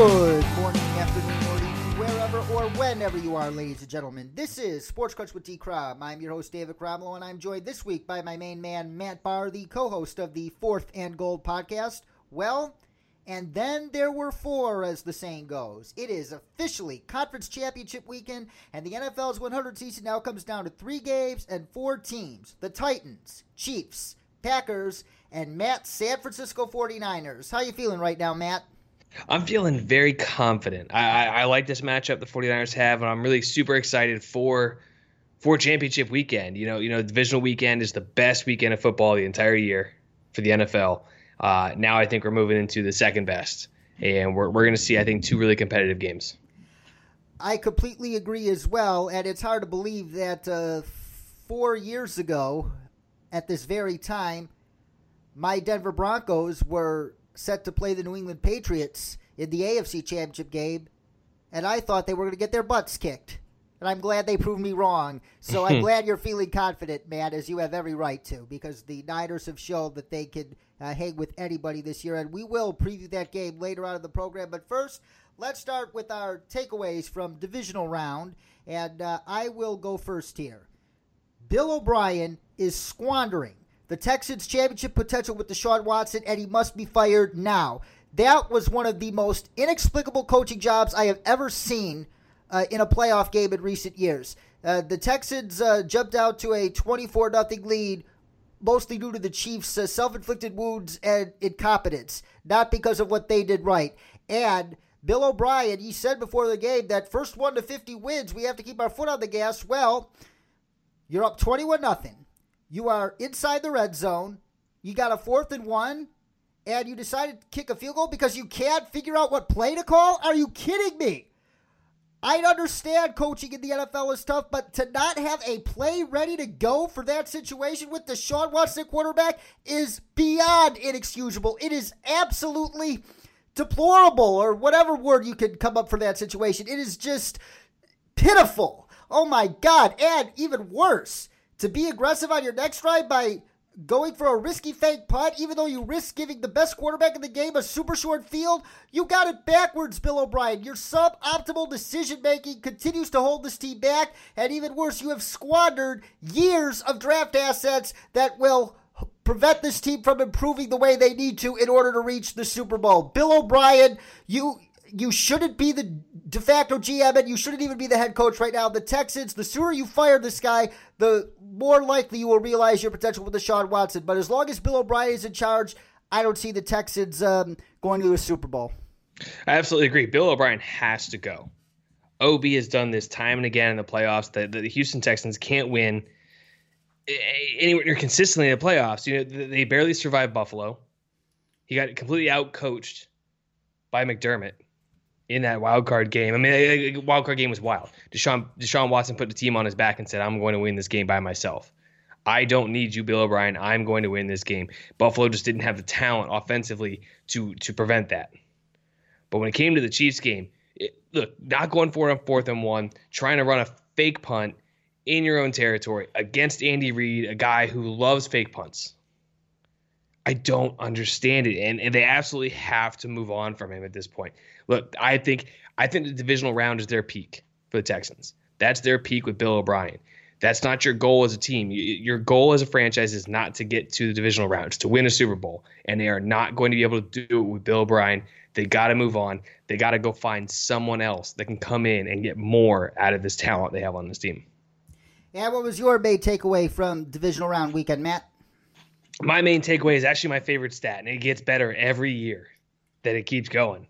Good morning, afternoon, or evening, wherever or whenever you are, ladies and gentlemen. This is Sports Crunch with D. Crom. I'm your host, David Cromwell, and I'm joined this week by my main man, Matt Barr, the co host of the Fourth and Gold podcast. Well, and then there were four, as the saying goes. It is officially conference championship weekend, and the NFL's 100 season now comes down to three games and four teams the Titans, Chiefs, Packers, and Matt's San Francisco 49ers. How you feeling right now, Matt? I'm feeling very confident. I, I, I, like this matchup the 49ers have, and I'm really super excited for for championship weekend. You know, you know, divisional weekend is the best weekend of football the entire year for the NFL. Uh, now I think we're moving into the second best, and we're we're going to see I think two really competitive games. I completely agree as well, and it's hard to believe that uh, four years ago, at this very time, my Denver Broncos were set to play the New England Patriots in the AFC Championship game, and I thought they were going to get their butts kicked. And I'm glad they proved me wrong. So I'm glad you're feeling confident, man, as you have every right to, because the Niners have shown that they can uh, hang with anybody this year. And we will preview that game later on in the program. But first, let's start with our takeaways from divisional round. And uh, I will go first here. Bill O'Brien is squandering the Texans' championship potential with Deshaun Watson, and he must be fired now. That was one of the most inexplicable coaching jobs I have ever seen uh, in a playoff game in recent years. Uh, the Texans uh, jumped out to a 24 0 lead, mostly due to the Chiefs' uh, self inflicted wounds and incompetence, not because of what they did right. And Bill O'Brien, he said before the game that first 1 to 50 wins, we have to keep our foot on the gas. Well, you're up 21 0. You are inside the red zone. You got a fourth and one, and you decided to kick a field goal because you can't figure out what play to call? Are you kidding me? I understand coaching in the NFL is tough, but to not have a play ready to go for that situation with Deshaun Watson quarterback is beyond inexcusable. It is absolutely deplorable, or whatever word you could come up for that situation. It is just pitiful. Oh my God. And even worse, to be aggressive on your next drive by going for a risky fake punt, even though you risk giving the best quarterback in the game a super short field, you got it backwards, Bill O'Brien. Your suboptimal decision making continues to hold this team back, and even worse, you have squandered years of draft assets that will prevent this team from improving the way they need to in order to reach the Super Bowl. Bill O'Brien, you you shouldn't be the de facto GM and you shouldn't even be the head coach right now. The Texans, the sooner you fire this guy, the more likely you will realize your potential with Deshaun Watson. But as long as Bill O'Brien is in charge, I don't see the Texans um, going to a Super Bowl. I absolutely agree. Bill O'Brien has to go. OB has done this time and again in the playoffs. The, the Houston Texans can't win anywhere near consistently in the playoffs. You know, they barely survived Buffalo. He got completely out coached by McDermott in that wild card game. I mean, wild card game was wild. Deshaun Deshaun Watson put the team on his back and said, "I'm going to win this game by myself. I don't need you, Bill O'Brien. I'm going to win this game." Buffalo just didn't have the talent offensively to to prevent that. But when it came to the Chiefs game, it, look, not going for it on fourth and one, trying to run a fake punt in your own territory against Andy Reid, a guy who loves fake punts. I don't understand it, and, and they absolutely have to move on from him at this point. Look, I think I think the divisional round is their peak for the Texans. That's their peak with Bill O'Brien. That's not your goal as a team. Your goal as a franchise is not to get to the divisional round. It's to win a Super Bowl, and they are not going to be able to do it with Bill O'Brien. They got to move on. They got to go find someone else that can come in and get more out of this talent they have on this team. Yeah, what was your main takeaway from divisional round weekend, Matt? My main takeaway is actually my favorite stat, and it gets better every year that it keeps going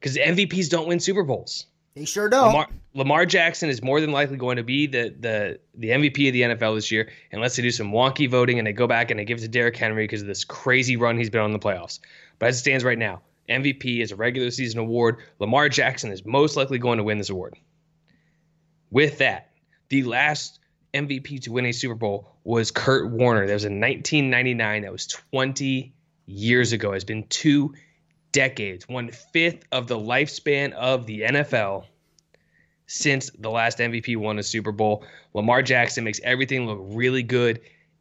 because MVPs don't win Super Bowls. They sure don't. Lamar, Lamar, Jackson is more than likely going to be the the the MVP of the NFL this year, unless they do some wonky voting and they go back and they give it to Derrick Henry because of this crazy run he's been on the playoffs. But as it stands right now, MVP is a regular season award. Lamar Jackson is most likely going to win this award. With that, the last MVP to win a Super Bowl was Kurt Warner. That was in 1999. That was 20 years ago. It's been two decades, one fifth of the lifespan of the NFL since the last MVP won a Super Bowl. Lamar Jackson makes everything look really good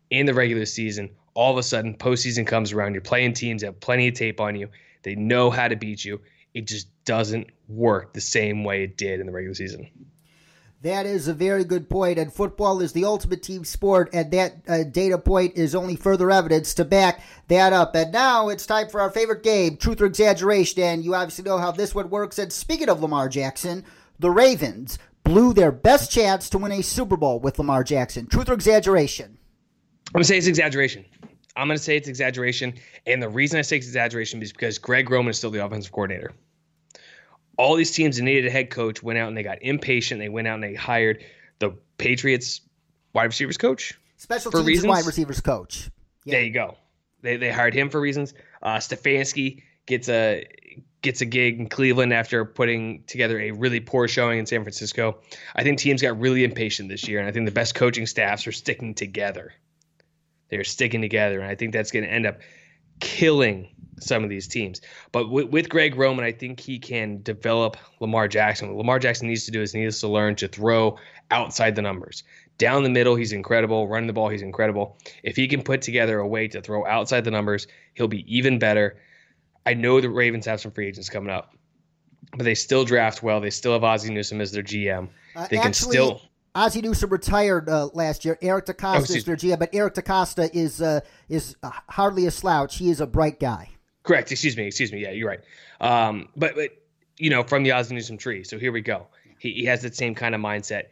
in the regular season. All of a sudden, postseason comes around. You're playing teams that have plenty of tape on you. They know how to beat you. It just doesn't work the same way it did in the regular season. That is a very good point, and football is the ultimate team sport, and that uh, data point is only further evidence to back that up. And now it's time for our favorite game, Truth or Exaggeration, and you obviously know how this one works. And speaking of Lamar Jackson, the Ravens blew their best chance to win a Super Bowl with Lamar Jackson. Truth or exaggeration? I'm going to say it's exaggeration. I'm going to say it's exaggeration. And the reason I say it's exaggeration is because Greg Roman is still the offensive coordinator all these teams that needed a head coach went out and they got impatient. They went out and they hired the Patriots wide receivers coach. Special for teams reasons. wide receivers coach. Yeah. There you go. They, they hired him for reasons. Uh, Stefanski gets a gets a gig in Cleveland after putting together a really poor showing in San Francisco. I think teams got really impatient this year, and I think the best coaching staffs are sticking together. They're sticking together, and I think that's going to end up killing some of these teams. But with, with, Greg Roman, I think he can develop Lamar Jackson. What Lamar Jackson needs to do is he needs to learn to throw outside the numbers. Down the middle, he's incredible. Running the ball, he's incredible. If he can put together a way to throw outside the numbers, he'll be even better. I know the Ravens have some free agents coming up, but they still draft well. They still have Ozzie Newsome as their GM. Uh, they can still. Ozzie Newsome retired uh, last year. Eric DeCosta oh, is their GM, but Eric DeCosta is uh, is hardly a slouch. He is a bright guy. Correct. Excuse me. Excuse me. Yeah, you're right. Um, but but you know, from the Ozzie Newsome tree. So here we go. He, he has that same kind of mindset.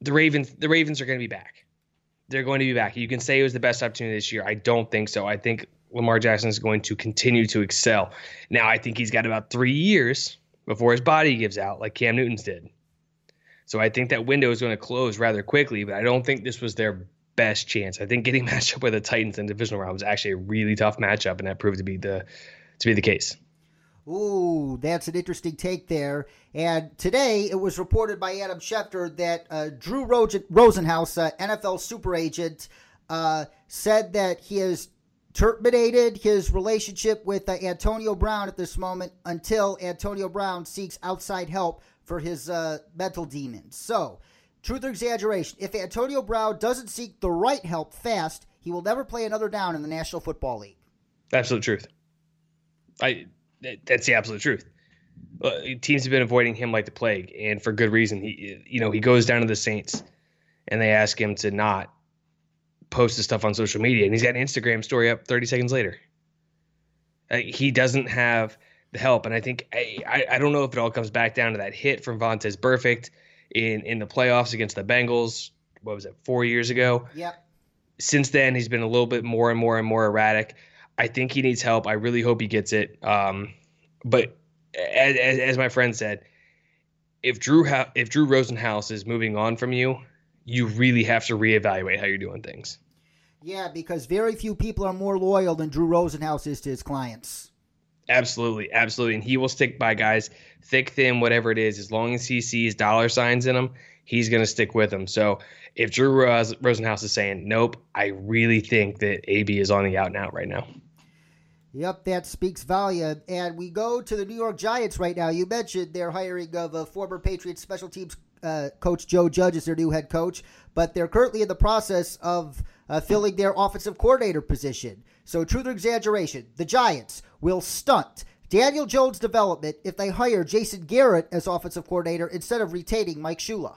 The Ravens, the Ravens are going to be back. They're going to be back. You can say it was the best opportunity this year. I don't think so. I think Lamar Jackson is going to continue to excel. Now, I think he's got about three years before his body gives out, like Cam Newton's did. So I think that window is going to close rather quickly, but I don't think this was their best chance. I think getting matched up with the Titans in the divisional round was actually a really tough matchup, and that proved to be the to be the case. Ooh, that's an interesting take there. And today it was reported by Adam Schefter that uh, Drew Rosenhaus, uh, NFL super agent, uh, said that he has terminated his relationship with uh, Antonio Brown at this moment until Antonio Brown seeks outside help for his uh, mental demons. So Truth or exaggeration? If Antonio Brown doesn't seek the right help fast, he will never play another down in the National Football League. Absolute truth. I that's the absolute truth. Uh, teams have been avoiding him like the plague, and for good reason. He, you know, he goes down to the Saints, and they ask him to not post the stuff on social media, and he's got an Instagram story up 30 seconds later. Uh, he doesn't have the help, and I think I, I, I don't know if it all comes back down to that hit from Vontaze Burfict in in the playoffs against the Bengals. What was it? Four years ago. Yep. Since then, he's been a little bit more and more and more erratic. I think he needs help. I really hope he gets it. Um, but as, as, my friend said, if Drew ha- if Drew Rosenhaus is moving on from you, you really have to reevaluate how you're doing things. Yeah, because very few people are more loyal than Drew Rosenhaus is to his clients. Absolutely, absolutely, and he will stick by guys, thick, thin, whatever it is. As long as he sees dollar signs in them, he's going to stick with them. So if Drew Rosenhaus is saying nope, I really think that AB is on the out and out right now. Yep, that speaks volume. And we go to the New York Giants right now. You mentioned their hiring of a former Patriots special teams uh, coach Joe Judge as their new head coach, but they're currently in the process of uh, filling their offensive coordinator position. So, truth or exaggeration, the Giants will stunt Daniel Jones' development if they hire Jason Garrett as offensive coordinator instead of retaining Mike Shula.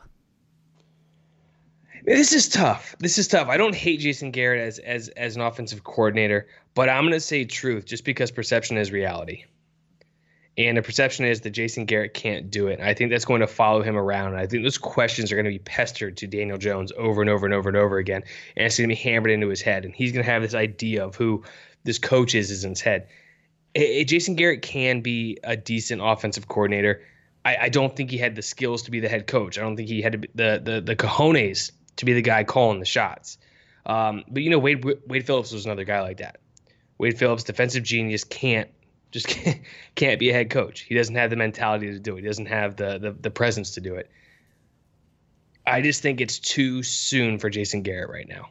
This is tough. This is tough. I don't hate Jason Garrett as as as an offensive coordinator, but I'm going to say truth just because perception is reality. And the perception is that Jason Garrett can't do it. I think that's going to follow him around. I think those questions are going to be pestered to Daniel Jones over and over and over and over again. And it's going to be hammered into his head. And he's going to have this idea of who this coach is, is in his head. Jason Garrett can be a decent offensive coordinator. I, I, don't think he had the skills to be the head coach. I don't think he had the, the, the cojones to be the guy calling the shots. Um, but, you know, Wade, Wade Phillips was another guy like that. Wade Phillips, defensive genius, can't just can't, can't be a head coach. He doesn't have the mentality to do it. He doesn't have the, the the presence to do it. I just think it's too soon for Jason Garrett right now.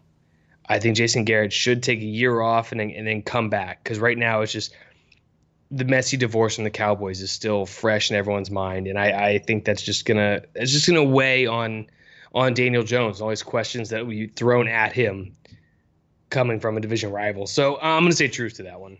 I think Jason Garrett should take a year off and then and then come back because right now it's just the messy divorce from the Cowboys is still fresh in everyone's mind, and I, I think that's just gonna it's just gonna weigh on on Daniel Jones all these questions that we thrown at him coming from a division rival. So uh, I'm gonna say truth to that one.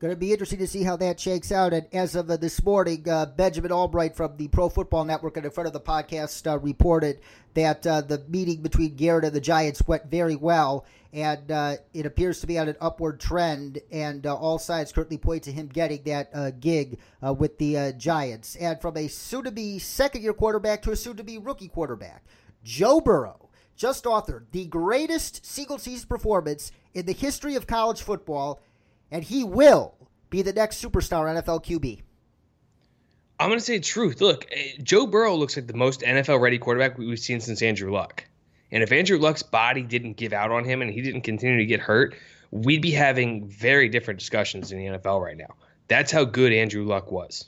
Going to be interesting to see how that shakes out. And as of uh, this morning, uh, Benjamin Allbright from the Pro Football Network and in front of the podcast uh, reported that uh, the meeting between Garrett and the Giants went very well, and uh, it appears to be on an upward trend. And uh, all sides currently point to him getting that gig with the Giants. And from a soon-to-be second-year quarterback to a soon-to-be rookie quarterback, Joe Burrow just authored the greatest single season performance in the history of college football and he will be the next superstar NFL QB. I'm going to say truth. Look, eh, Joe Burrow looks like the most NFL ready quarterback we've seen since Andrew Luck. And if Andrew Luck's body didn't give out on him and he didn't continue to get hurt, we'd be having very different discussions in the NFL right now. That's how good Andrew Luck was.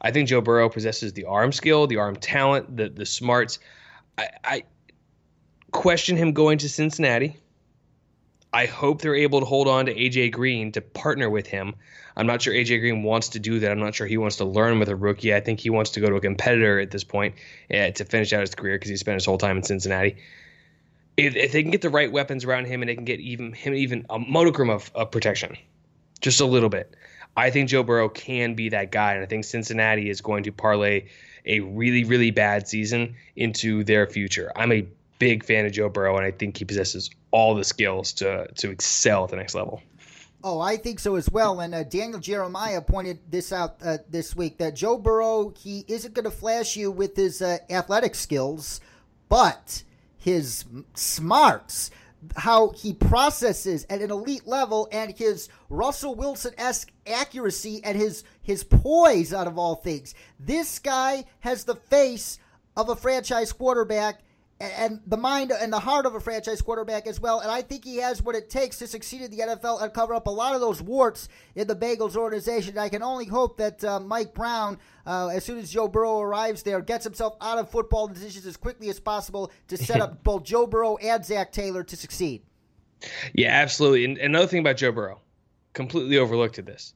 I think Joe Burrow possesses the arm skill, the arm talent, the the smarts. I, I question him going to Cincinnati. I hope they're able to hold on to AJ Green to partner with him. I'm not sure AJ Green wants to do that. I'm not sure he wants to learn with a rookie. I think he wants to go to a competitor at this point uh, to finish out his career because he spent his whole time in Cincinnati. If, if, they can get the right weapons around him and they can get even him even a modicum of, of protection, just a little bit, I think Joe Burrow can be that guy. And I think Cincinnati is going to parlay a really really bad season into their future. I'm a big fan of Joe Burrow, and I think he possesses all the skills to to excel at the next level. Oh, I think so as well. And uh, Daniel Jeremiah pointed this out uh, this week that Joe Burrow he isn't going to flash you with his uh, athletic skills, but his smarts, how he processes at an elite level, and his Russell Wilson esque accuracy and his his poise out of all things. This guy has the face of a franchise quarterback and the mind and the heart of a franchise quarterback as well. And I think he has what it takes to succeed in the NFL and cover up a lot of those warts in the Bengals organization. I can only hope that uh, Mike Brown, uh, as soon as Joe Burrow arrives there, gets himself out of football decisions as quickly as possible to set up both Joe Burrow and Zac Taylor to succeed. Yeah, absolutely. And another thing about Joe Burrow, completely overlooked at this.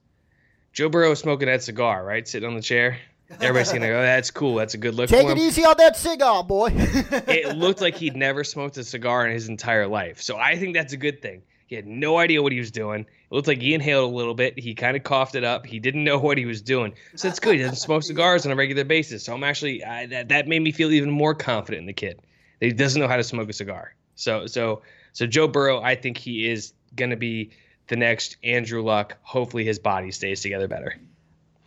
Joe Burrow smoking that cigar, right? Sitting on the chair. Everybody's gonna oh, go, that's cool. That's a good look. Take it easy on that cigar, boy. it looked like he'd never smoked a cigar in his entire life. So I think that's a good thing. He had no idea what he was doing. It looked like he inhaled a little bit. He kind of coughed it up. He didn't know what he was doing. So it's good. He doesn't smoke cigars on a regular basis. So I'm actually I, that that made me feel even more confident in the kid. He doesn't know how to smoke a cigar. So so so Joe Burrow, I think he is going to be the next Andrew Luck. Hopefully his body stays together better.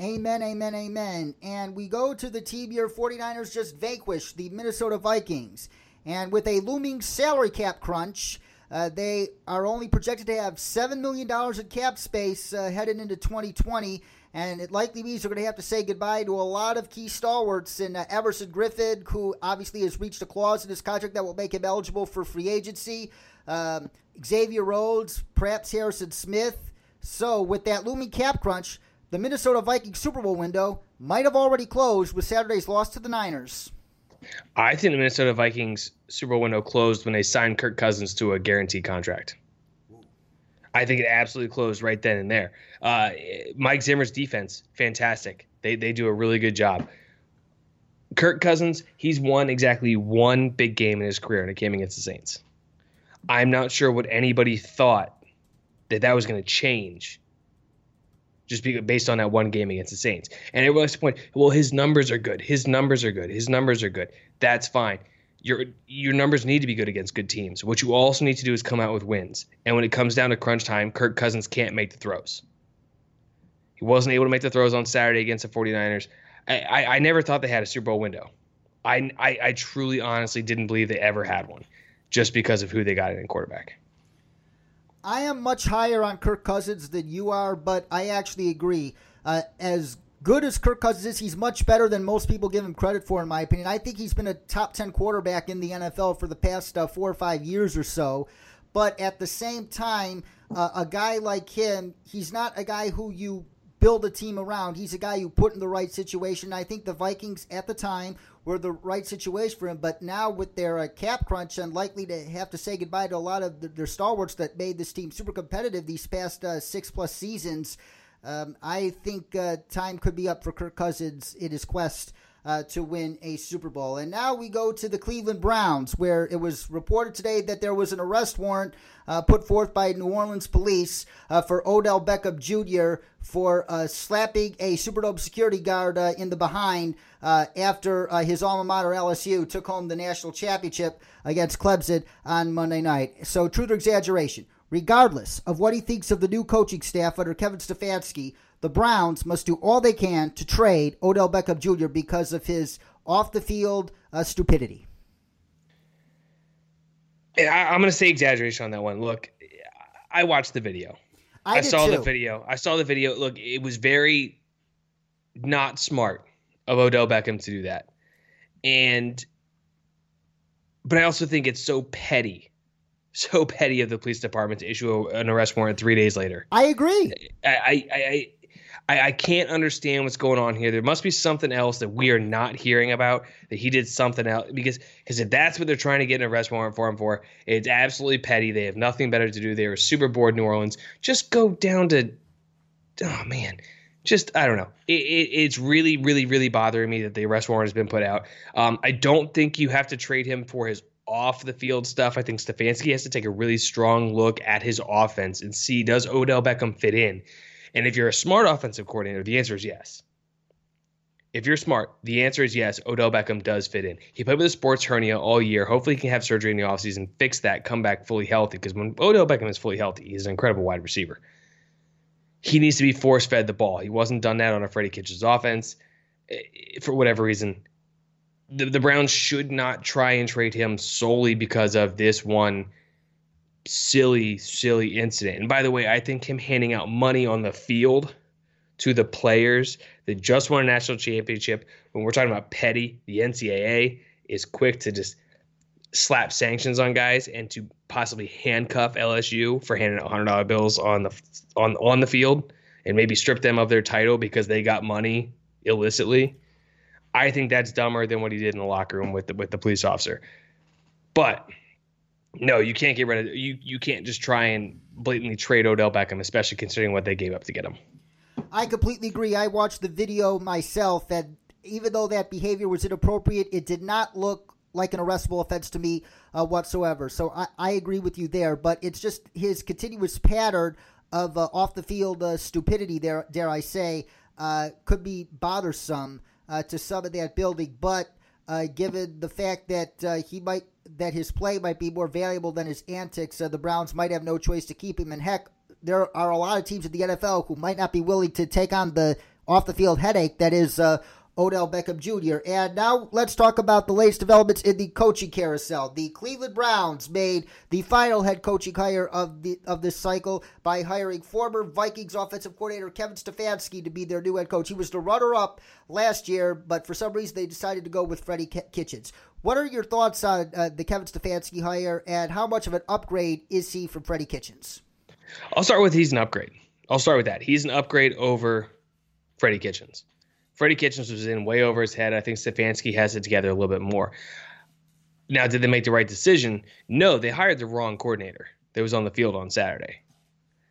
Amen, amen, amen. And we go to the team your 49ers just vanquished the Minnesota Vikings. And with a looming salary cap crunch, uh, they are only projected to have $7 million in cap space uh, headed into 2020. And it likely means they're going to have to say goodbye to a lot of key stalwarts in uh, Everson Griffen, who obviously has reached a clause in his contract that will make him eligible for free agency. Um, Xavier Rhodes, perhaps Harrison Smith. So, with that looming cap crunch, the Minnesota Vikings Super Bowl window might have already closed with Saturday's loss to the Niners. I think the Minnesota Vikings Super Bowl window closed when they signed Kirk Cousins to a guaranteed contract. I think it absolutely closed right then and there. Uh, Mike Zimmer's defense, fantastic. They they do a really good job. Kirk Cousins, he's won exactly one big game in his career, and it came against the Saints. I'm not sure what anybody thought that that was going to change just based on that one game against the Saints. And everyone to point, well, his numbers are good. His numbers are good. His numbers are good. That's fine. Your your numbers need to be good against good teams. What you also need to do is come out with wins. And when it comes down to crunch time, Kirk Cousins can't make the throws. He wasn't able to make the throws on Saturday against the 49ers. I, I, I never thought they had a Super Bowl window. I, I, I truly, honestly didn't believe they ever had one just because of who they got in quarterback. I am much higher on Kirk Cousins than you are, but I actually agree. Uh, as good as Kirk Cousins is, he's much better than most people give him credit for, in my opinion. I think he's been a top 10 quarterback in the NFL for the past uh, four or five years or so. But at the same time, uh, a guy like him, he's not a guy who you build a team around. He's a guy you put in the right situation. I think the Vikings at the time were the right situation for him. But now with their uh, cap crunch and likely to have to say goodbye to a lot of the, their stalwarts that made this team super competitive these past uh, six plus seasons, um, I think uh, time could be up for Kirk Cousins in his quest uh, to win a Super Bowl. And now we go to the Cleveland Browns, where it was reported today that there was an arrest warrant uh, put forth by New Orleans police uh, for Odell Beckham Jr. for uh, slapping a Superdome security guard uh, in the behind uh, after his alma mater LSU took home the national championship against Clemson on Monday night. So, truth or exaggeration? Regardless of what he thinks of the new coaching staff under Kevin Stefanski, the Browns must do all they can to trade Odell Beckham Jr. because of his off the field uh, stupidity. I, am going to say exaggeration on that one. Look, I watched the video. I, I saw too. the video. I saw the video. Look, it was very not smart of Odell Beckham to do that. And, but I also think it's so petty so petty of the police department to issue an arrest warrant three days later. I agree. I, I, I, I can't understand what's going on here. There must be something else that we are not hearing about. That he did something else because because if that's what they're trying to get an arrest warrant for him for, it's absolutely petty. They have nothing better to do. They are super bored. New Orleans. Just go down to. Oh man, just I don't know. It, it, it's really, really, really bothering me that the arrest warrant has been put out. Um, I don't think you have to trade him for his off the field stuff. I think Stefanski has to take a really strong look at his offense and see does Odell Beckham fit in. And if you're a smart offensive coordinator, the answer is yes. If you're smart, the answer is yes. Odell Beckham does fit in. He played with a sports hernia all year. Hopefully, he can have surgery in the offseason, fix that, come back fully healthy. Because when Odell Beckham is fully healthy, he's an incredible wide receiver. He needs to be force fed the ball. He wasn't done that on a Freddie Kitchens offense eh, for whatever reason the, the Browns should not try and trade him solely because of this one silly, silly incident. And by the way, I think him handing out money on the field to the players that just won a national championship, when we're talking about petty, the NCAA is quick to just slap sanctions on guys and to possibly handcuff LSU for handing out hundred dollar bills on the on on the field and maybe strip them of their title because they got money illicitly. I think that's dumber than what he did in the locker room with the, with the police officer. But no, you can't get rid of you. You can't just try and blatantly trade Odell Beckham, especially considering what they gave up to get him. I completely agree. I watched the video myself, and even though that behavior was inappropriate, it did not look like an arrestable offense to me uh, whatsoever. So I, I, agree with you there. But it's just his continuous pattern of uh, off the field uh, stupidity. There, dare I say, uh, could be bothersome uh, to some of that building. But uh, given the fact that he might that his play might be more valuable than his antics, uh, the Browns might have no choice to keep him. And heck, there are a lot of teams in the NFL who might not be willing to take on the off the field headache that is uh, Odell Beckham Jr. And now let's talk about the latest developments in the coaching carousel. The Cleveland Browns made the final head coaching hire of the of this cycle by hiring former Vikings offensive coordinator Kevin Stefanski to be their new head coach. He was the runner-up last year, but for some reason they decided to go with Freddie Kitchens. What are your thoughts on uh, the Kevin Stefanski hire, and how much of an upgrade is he from Freddie Kitchens? I'll start with he's an upgrade. I'll start with that. He's an upgrade over Freddie Kitchens. Freddie Kitchens was in way over his head. I think Stefanski has it together a little bit more. Now, did they make the right decision? No, they hired the wrong coordinator that was on the field on Saturday.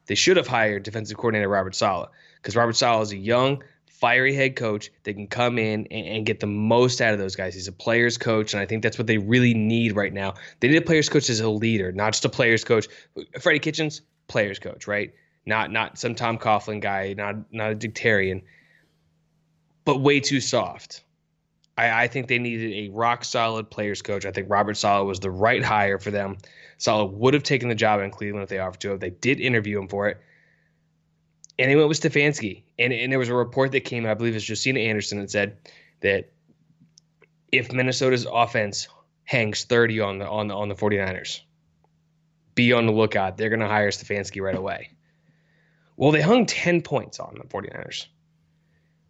They should have hired defensive coordinator Robert Saleh because Robert Saleh is a young, fiery head coach that can come in and, and, get the most out of those guys. He's a player's coach, and I think that's what they really need right now. They need a player's coach as a leader, not just a player's coach. Freddie Kitchens, player's coach, right? Not not some Tom Coughlin guy, not not a dictarian but way too soft. I, I, think they needed a rock solid players coach. I think Robert Saleh was the right hire for them. Saleh would have taken the job in Cleveland if they offered to him. They did interview him for it. And they went with Stefanski. And, and there was a report that came, I believe it was Josina Anderson, that said that if Minnesota's offense hangs 30 on the on the on the 49ers, be on the lookout. They're gonna hire Stefanski right away. Well, they hung 10 points on the 49ers.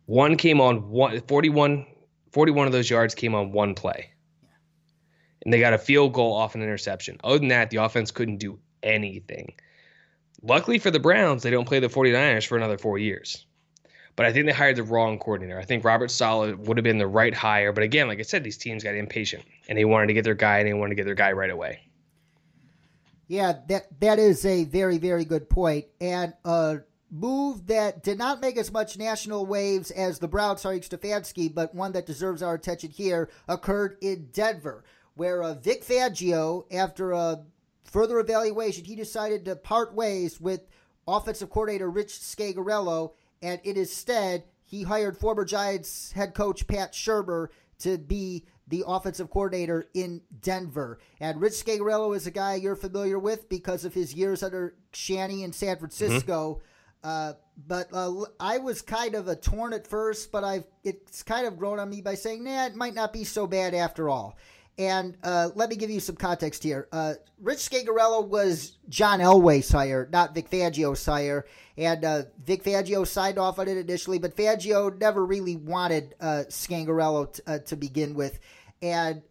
One came on one, 41, 41 of those yards came on one play. And they got a field goal off an interception. Other than that, the offense couldn't do anything. Luckily for the Browns, they don't play the 49ers for another four years. But I think they hired the wrong coordinator. I think Robert Saleh would have been the right hire. But again, like I said, these teams got impatient and they wanted to get their guy and they wanted to get their guy right away. Yeah, that that is a very very good point. And uh, move that did not make as much national waves as the Brown starting Stefanski, but one that deserves our attention here occurred in Denver, where uh, Vic Fangio, after a further evaluation, he decided to part ways with offensive coordinator Rich Scangarello, and in his stead, he hired former Giants head coach Pat Shurmur to be the offensive coordinator in Denver. And Rich Scangarello is a guy you're familiar with because of his years under Shanny in San Francisco. Mm-hmm. Uh, but uh, I was kind of a torn at first, but I've it's kind of grown on me by saying, nah, it might not be so bad after all. And uh, let me give you some context here. Uh, Rich Scangarello was John Elway's sire, not Vic Fangio's sire. And uh, Vic Fangio signed off on it initially, but Fangio never really wanted Scangarello t- to begin with. And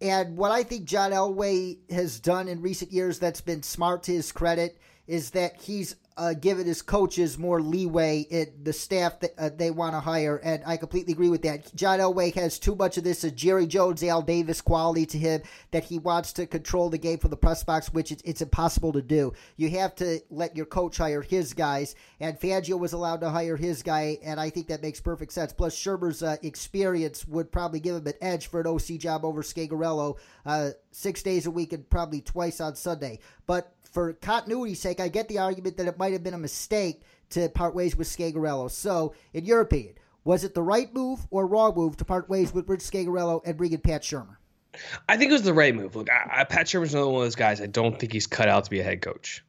and what I think John Elway has done in recent years that's been smart to his credit is that he's uh, given his coaches more leeway in the staff that uh, they want to hire, and I completely agree with that. John Elway has too much of this a Jerry Jones, Al Davis quality to him that he wants to control the game from the press box, which it's, it's impossible to do. You have to let your coach hire his guys, and Fangio was allowed to hire his guy, and I think that makes perfect sense. Plus, Shurmur's uh, experience would probably give him an edge for an OC job over Scangarello, uh, six days a week and probably twice on Sunday. But for continuity's sake, I get the argument that it might have been a mistake to part ways with Scangarello. So, in your opinion, was it the right move or wrong move to part ways with Rich Scangarello and bring in Pat Shurmur? I think it was the right move. Look, I, I, Pat Shurmur's another one of those guys. I don't think he's cut out to be a head coach.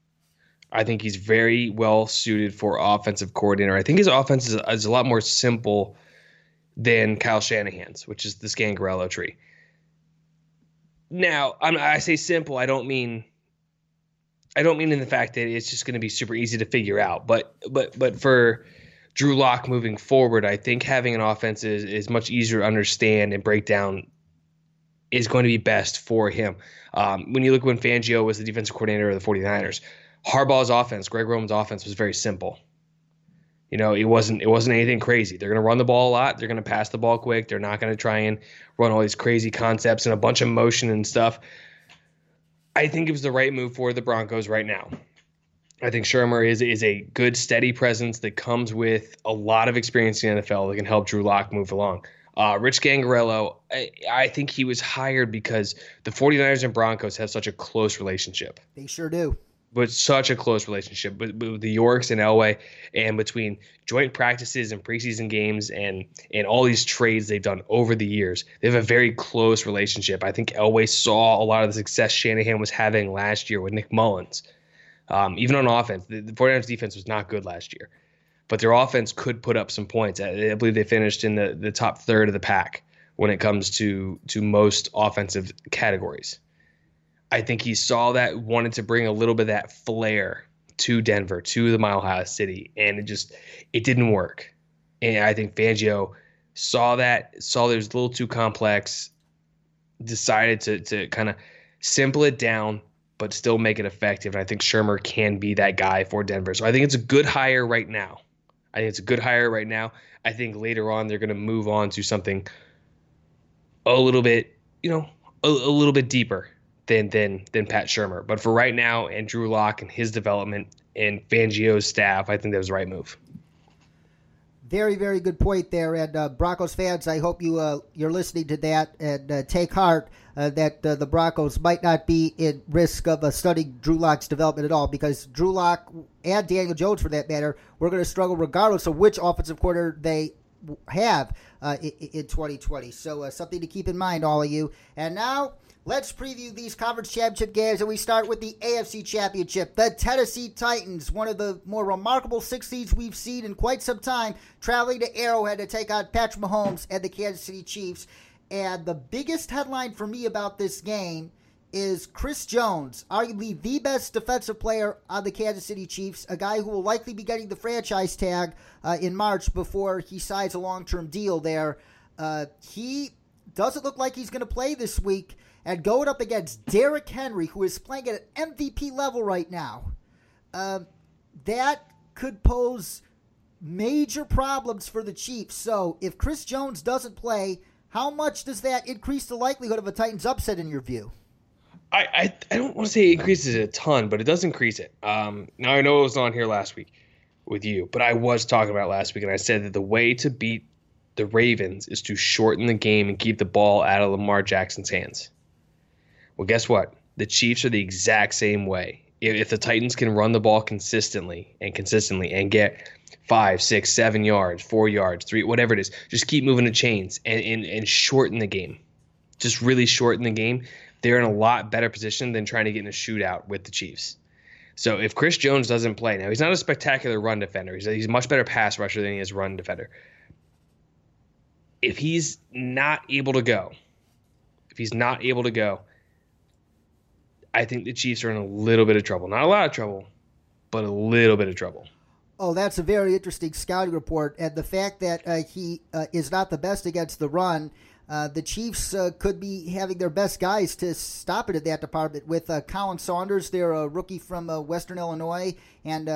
I think he's very well suited for offensive coordinator. I think his offense is, is a lot more simple than Kyle Shanahan's, which is the Scangarello tree. Now, I'm, I say simple. I don't mean I don't mean in the fact that it's just going to be super easy to figure out, but but but for Drew Lock moving forward, I think having an offense is, is much easier to understand and break down is going to be best for him. Um, when you look when Fangio was the defensive coordinator of the 49ers, Harbaugh's offense, Greg Roman's offense was very simple. You know, it wasn't it wasn't anything crazy. They're going to run the ball a lot. They're going to pass the ball quick. They're not going to try and run all these crazy concepts and a bunch of motion and stuff. I think it was the right move for the Broncos right now. I think Shurmur is is a good steady presence that comes with a lot of experience in the NFL that can help Drew Lock move along. Uh, Rich Scangarello, I, I, think he was hired because the 49ers and Broncos have such a close relationship. They sure do but such a close relationship with, with, the Yorks and Elway, and between joint practices and preseason games and and all these trades they've done over the years, they have a very close relationship. I think Elway saw a lot of the success Shanahan was having last year with Nick Mullens, Um, even on offense, the, the 49ers defense was not good last year, but their offense could put up some points. I, I believe they finished in the, the top third of the pack when it comes to to most offensive categories. I think he saw that, wanted to bring a little bit of that flair to Denver, to the Mile High City, and it just it didn't work. And I think Fangio saw that, saw that it was a little too complex, decided to to kind of simple it down, but still make it effective. And I think Shurmur can be that guy for Denver. So I think it's a good hire right now. I think it's a good hire right now. I think later on they're going to move on to something a little bit, you know, a, a little bit deeper than than than Pat Shurmur. But for right now, and Drew Lock and his development and Fangio's staff, I think that was the right move. Very, very good point there. And uh, Broncos fans, I hope you uh, you're listening to that and uh, take heart uh, that uh, the Broncos might not be in risk of uh, studying Drew Lock's development at all, because Drew Lock and Daniel Jones, for that matter, we're going to struggle regardless of which offensive quarter they have in, in 2020. So something to keep in mind, all of you. And now Let's preview these conference championship games, and we start with the AFC Championship. The Tennessee Titans, one of the more remarkable six seeds we've seen in quite some time, traveling to Arrowhead to take on Patrick Mahomes and the Kansas City Chiefs. And the biggest headline for me about this game is Chris Jones, arguably the best defensive player on the Kansas City Chiefs, a guy who will likely be getting the franchise tag uh, in March before he signs a long term deal there. Uh, he doesn't look like he's going to play this week and going up against Derrick Henry, who is playing at an MVP level right now, um, that could pose major problems for the Chiefs. So if Chris Jones doesn't play, how much does that increase the likelihood of a Titans upset in your view? I, I, I don't want to say it increases it a ton, but it does increase it. Um, now I know it was on here last week with you, but I was talking about last week, and I said that the way to beat the Ravens is to shorten the game and keep the ball out of Lamar Jackson's hands. Well, guess what? The Chiefs are the exact same way. If, if the Titans can run the ball consistently and consistently and get five, six, seven yards, four yards, three, whatever it is, just keep moving the chains and, and, and shorten the game. Just really shorten the game. They're in a lot better position than trying to get in a shootout with the Chiefs. So if Chris Jones doesn't play now, he's not a spectacular run defender. He's a, he's a much better pass rusher than he is run defender. If he's not able to go, if he's not able to go, I think the Chiefs are in a little bit of trouble. Not a lot of trouble, but a little bit of trouble. Oh, that's a very interesting scouting report, and the fact that uh, he uh, is not the best against the run. Uh, the Chiefs uh, could be having their best guys to stop it at that department with uh, Khalen Saunders, their uh, rookie from Western Illinois, and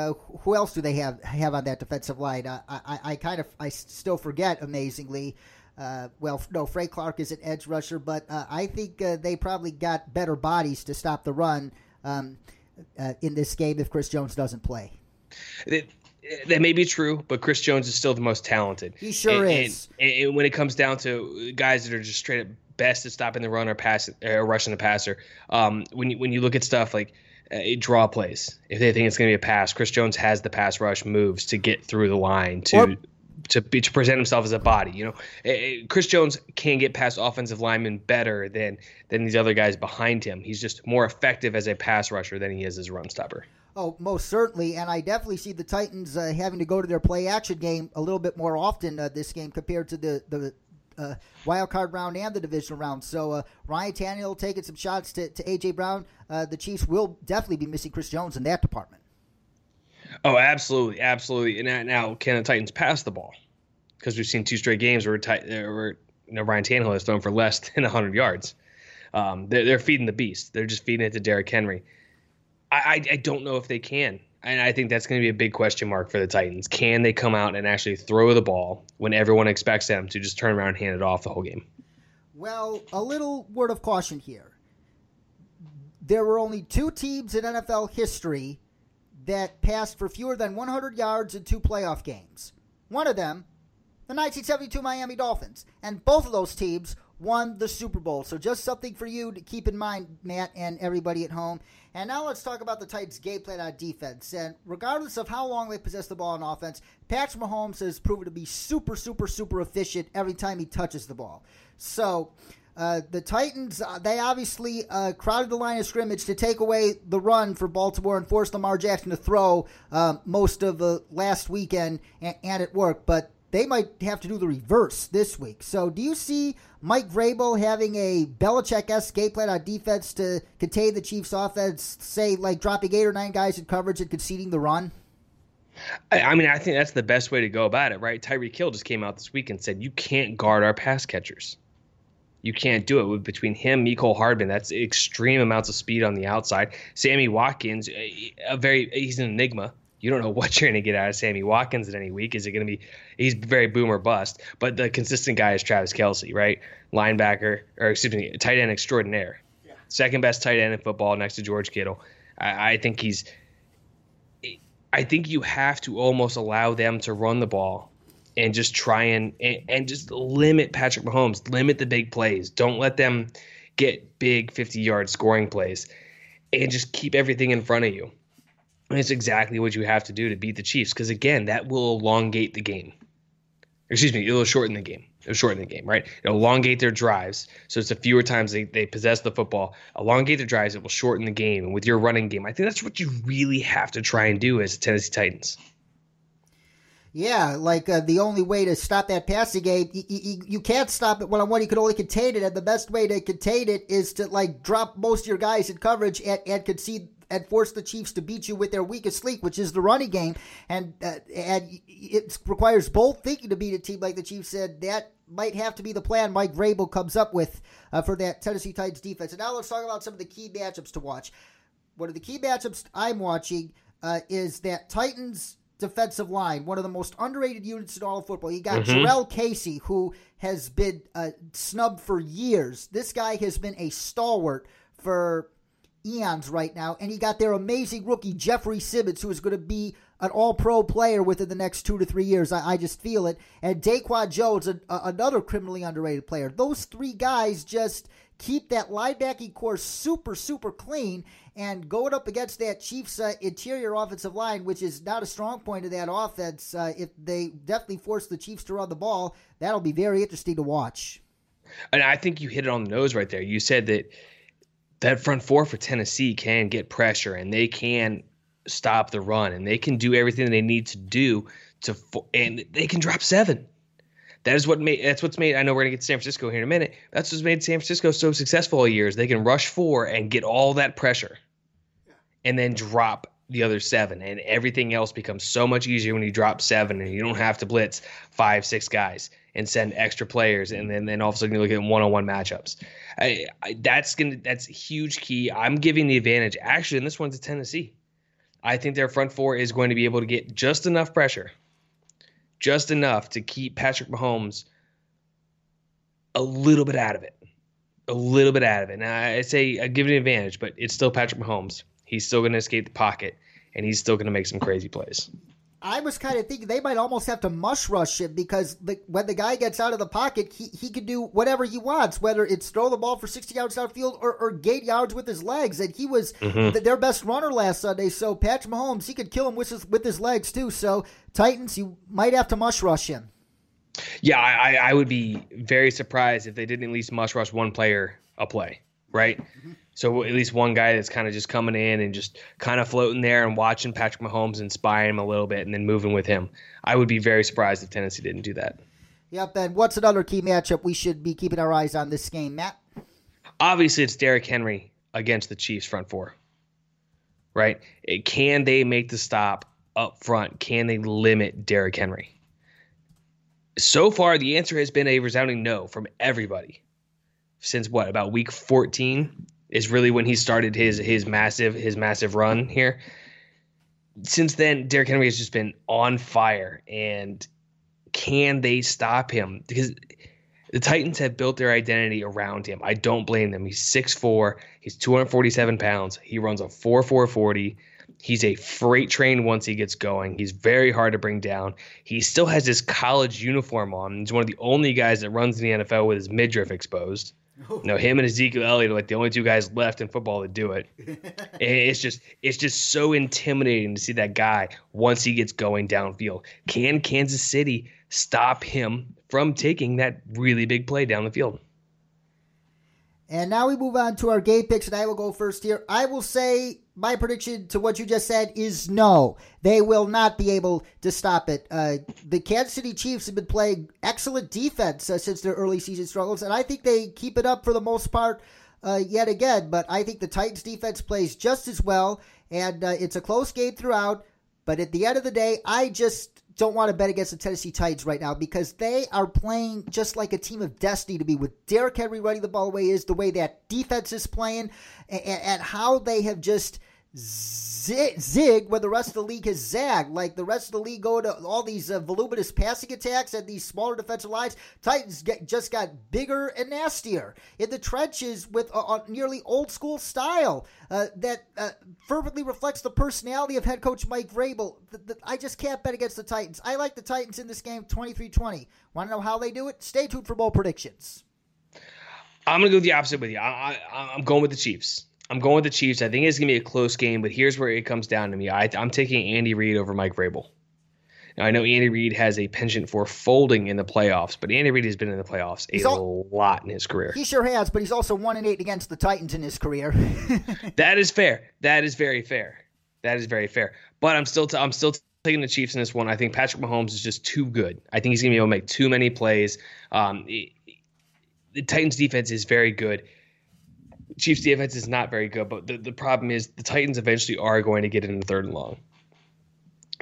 who else do they have have on that defensive line? I, I, I kind of I still forget amazingly. Well, no, Frank Clark is an edge rusher, but I think they probably got better bodies to stop the run um, in this game if Chris Jones doesn't play. It, that may be true, but Chris Jones is still the most talented. He sure and, is. And, and, when it comes down to guys that are just straight up best at stopping the run or pass or rushing the passer, um, when you, when you look at stuff like uh, draw plays, if they think it's going to be a pass, Chris Jones has the pass rush moves to get through the line to. Or, to, be, to present himself as a body, you know, Chris Jones can get past offensive linemen better than than these other guys behind him. He's just more effective as a pass rusher than he is as a run stopper. Oh, most certainly, and I definitely see the Titans uh, having to go to their play action game a little bit more often uh, this game compared to the the uh, wild card round and the divisional round. So uh, Ryan Tannehill taking some shots to, to AJ Brown. Uh, the Chiefs will definitely be missing Chris Jones in that department. Oh, absolutely, absolutely. And now, can the Titans pass the ball? Because we've seen two straight games where, uh, where you know Ryan Tannehill has thrown for less than 100 yards. Um, they're, they're feeding the beast. They're just feeding it to Derrick Henry. I, I don't know if they can. And I think that's going to be a big question mark for the Titans. Can they come out and actually throw the ball when everyone expects them to just turn around and hand it off the whole game? Well, a little word of caution here. There were only two teams in NFL history that passed for fewer than 100 yards in two playoff games. One of them, the 1972 Miami Dolphins. And both of those teams won the Super Bowl. So just something for you to keep in mind, Matt, and everybody at home. And now let's talk about the Titans' game plan on defense. And regardless of how long they possess the ball on offense, Patrick Mahomes has proven to be super, super, super efficient every time he touches the ball. So uh, the Titans, uh, they obviously uh, crowded the line of scrimmage to take away the run for Baltimore and force Lamar Jackson to throw uh, most of the last weekend, and, and it worked. But they might have to do the reverse this week. So, do you see Mike Vrabel having a Belichick game plan on defense to contain the Chiefs' offense, say like dropping eight or nine guys in coverage and conceding the run? I mean, I think that's the best way to go about it, right? Tyreek Hill just came out this week and said, "You can't guard our pass catchers. You can't do it with between him, Mecole Hardman. That's extreme amounts of speed on the outside. Sammy Watkins, a, a very he's an enigma you don't know what you're going to get out of Sammy Watkins in any week. Is it going to be? He's very boomer bust. But the consistent guy is Travis Kelce, right? Linebacker or excuse me, tight end extraordinaire. Yeah. Second best tight end in football next to George Kittle. I, I think he's. I think you have to almost allow them to run the ball and just try and, and, and just limit Patrick Mahomes, limit the big plays. Don't let them get big 50 yard scoring plays and just keep everything in front of you. And it's exactly what you have to do to beat the Chiefs because again, that will elongate the game. Excuse me, it'll shorten the game. It'll shorten the game, right? It'll elongate their drives. So it's the fewer times they, they possess the football. Elongate their drives, it will shorten the game. And with your running game, I think that's what you really have to try and do as Tennessee Titans. Yeah, like uh, the only way to stop that passing game, you, you, you can't stop it one on one. You can only contain it, and the best way to contain it is to like drop most of your guys in coverage and, and concede and force the Chiefs to beat you with their weakest link, which is the running game. And uh, and it requires bold thinking to beat a team like the Chiefs. Said that might have to be the plan Mike Vrabel comes up with uh, for that Tennessee Titans defense. And now let's talk about some of the key matchups to watch. One of the key matchups I'm watching uh, is that Titans defensive line, one of the most underrated units in all of football. You got mm-hmm. Jurrell Casey, who has been uh, snubbed for years. This guy has been a stalwart for eons right now, and you got their amazing rookie Jeffrey Simmons, who is going to be an all-pro player within the next two to three years. I, I just feel it. And Daquan Jones, a, a, another criminally underrated player. Those three guys just keep that linebacking corps super, super clean. And going up against that Chiefs uh, interior offensive line, which is not a strong point of that offense, uh, if they definitely force the Chiefs to run the ball, that'll be very interesting to watch. And I think you hit it on the nose right there. You said that that front four for Tennessee can get pressure and they can stop the run and they can do everything they need to do to and they can drop seven. That is what made that's what's made I know we're gonna get to San Francisco here in a minute. That's what's made San Francisco so successful all years. They can rush four and get all that pressure and then drop the other seven. And everything else becomes so much easier when you drop seven and you don't have to blitz five, six guys and send extra players. And then, then all of a sudden you look at one on one matchups. I, I, that's gonna that's huge key. I'm giving the advantage actually, and this one's to Tennessee. I think their front four is going to be able to get just enough pressure, just enough to keep Patrick Mahomes a little bit out of it, a little bit out of it. Now I say I give it an advantage, but it's still Patrick Mahomes. He's still going to escape the pocket, and he's still going to make some crazy plays. I was kind of thinking they might almost have to mush rush him because the, when the guy gets out of the pocket, he, he can do whatever he wants, whether it's throw the ball for 60 yards downfield or, or gate yards with his legs. And he was mm-hmm. their best runner last Sunday. So Patrick Mahomes, he could kill him with his, with his legs too. So Titans, you might have to mush rush him. Yeah, I, I would be very surprised if they didn't at least mush rush one player a play, right? Mm-hmm. So at least one guy that's kind of just coming in and just kind of floating there and watching Patrick Mahomes inspire him a little bit and then moving with him. I would be very surprised if Tennessee didn't do that. Yep. And what's another key matchup we should be keeping our eyes on this game, Matt? Obviously, it's Derrick Henry against the Chiefs front four. Right? Eh, can they make the stop up front? Can they limit Derrick Henry? So far, the answer has been a resounding no from everybody since what about week 14 is really when he started his his massive his massive run here. Since then, Derrick Henry has just been on fire, and can they stop him? Because the Titans have built their identity around him. I don't blame them. He's 6'4, he's 247 pounds, he runs a 4 4 40. He's a freight train once he gets going. He's very hard to bring down. He still has his college uniform on. He's one of the only guys that runs in the NFL with his midriff exposed. You know, him and Ezekiel Elliott are like the only two guys left in football that do it. it's just it's just so intimidating to see that guy once he gets going downfield. Can Kansas City stop him from taking that really big play down the field? And now we move on to our game picks, and I will go first here. I will say my prediction to what you just said is no. They will not be able to stop it. Uh, the Kansas City Chiefs have been playing excellent defense uh, since their early season struggles, and I think they keep it up for the most part uh, yet again. But I think the Titans defense plays just as well, and uh, it's a close game throughout. But at the end of the day, I just don't want to bet against the Tennessee Titans right now because they are playing just like a team of destiny to me with Derrick Henry running the ball away is the way that defense is playing and, and how they have just zig when the rest of the league has zagged. Like the rest of the league go to all these uh, voluminous passing attacks and these smaller defensive lines. Titans get, just got bigger and nastier in the trenches with a, a nearly old school style uh, that uh, fervently reflects the personality of head coach Mike Vrabel. The, the, I just can't bet against the Titans. I like the Titans in this game 23 20. Want to know how they do it? Stay tuned for bowl predictions. I'm going to go the opposite with you. I, I, I'm going with the Chiefs. I'm going with the Chiefs. I think it's gonna be a close game, but here's where it comes down to me. I, am taking Andy Reid over Mike Vrabel. Now I know Andy Reid has a penchant for folding in the playoffs, but Andy Reid has been in the playoffs a all, lot in his career. He sure has, but he's also one and eight against the Titans in his career. that is fair. That is very fair. That is very fair. But I'm still t- I'm still taking the Chiefs in this one. I think Patrick Mahomes is just too good. I think he's gonna be able to make too many plays. Um, the Titans defense is very good. Chiefs defense is not very good, but the, the problem is the Titans eventually are going to get in the third and long.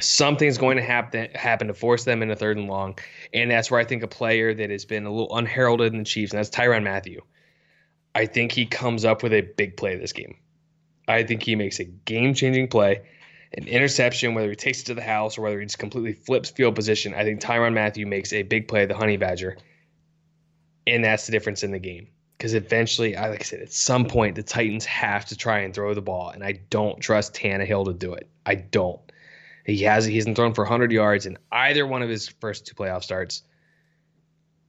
Something's going to happen happen to force them in a third and long, and that's where I think a player that has been a little unheralded in the Chiefs, and that's Tyrann Mathieu. I think he comes up with a big play this game. I think he makes a game changing play, an interception, whether he takes it to the house or whether he just completely flips field position. I think Tyrann Mathieu makes a big play, the Honey Badger, and that's the difference in the game. Because eventually, I like I said, at some point the Titans have to try and throw the ball, and I don't trust Tannehill to do it. I don't. He has he hasn't thrown for 100 yards in either one of his first two playoff starts.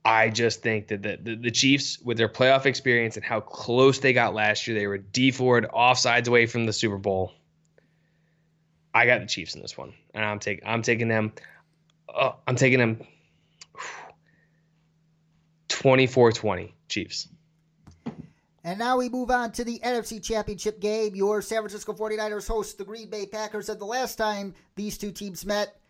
I just think that the, the, the, Chiefs, with their playoff experience and how close they got last year, they were Dee Ford offsides away from the Super Bowl. I got the Chiefs in this one, and I'm taking I'm taking them. Uh, I'm taking them 24-20 Chiefs. And now we move on to the NFC Championship game. Your San Francisco 49ers host the Green Bay Packers. And the last time these two teams met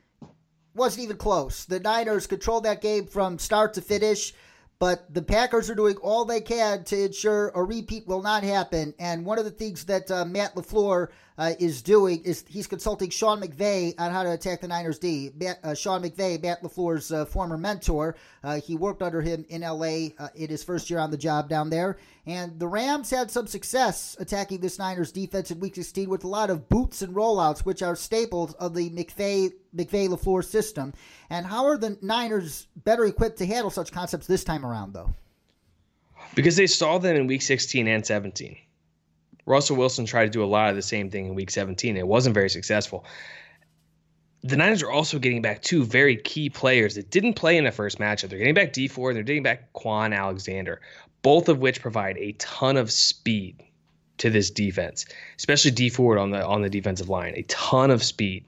wasn't even close. The Niners controlled that game from start to finish. But the Packers are doing all they can to ensure a repeat will not happen. And one of the things that uh, Matt LaFleur uh, is doing is he's consulting Sean McVay on how to attack the Niners D. Matt, uh, Sean McVay, Matt LaFleur's uh, former mentor, uh, he worked under him in LA uh, in his first year on the job down there. And the Rams had some success attacking this Niners defense in Week 16 with a lot of boots and rollouts, which are staples of the McVay McVay LaFleur system. And how are the Niners better equipped to handle such concepts this time around, though? Because they saw them in week 16 and 17. Russell Wilson tried to do a lot of the same thing in week 17. It wasn't very successful. The Niners are also getting back two very key players that didn't play in the first matchup. They're getting back Dee Ford, they're getting back Kwon Alexander, both of which provide a ton of speed to this defense, especially Dee Ford on the on the defensive line. A ton of speed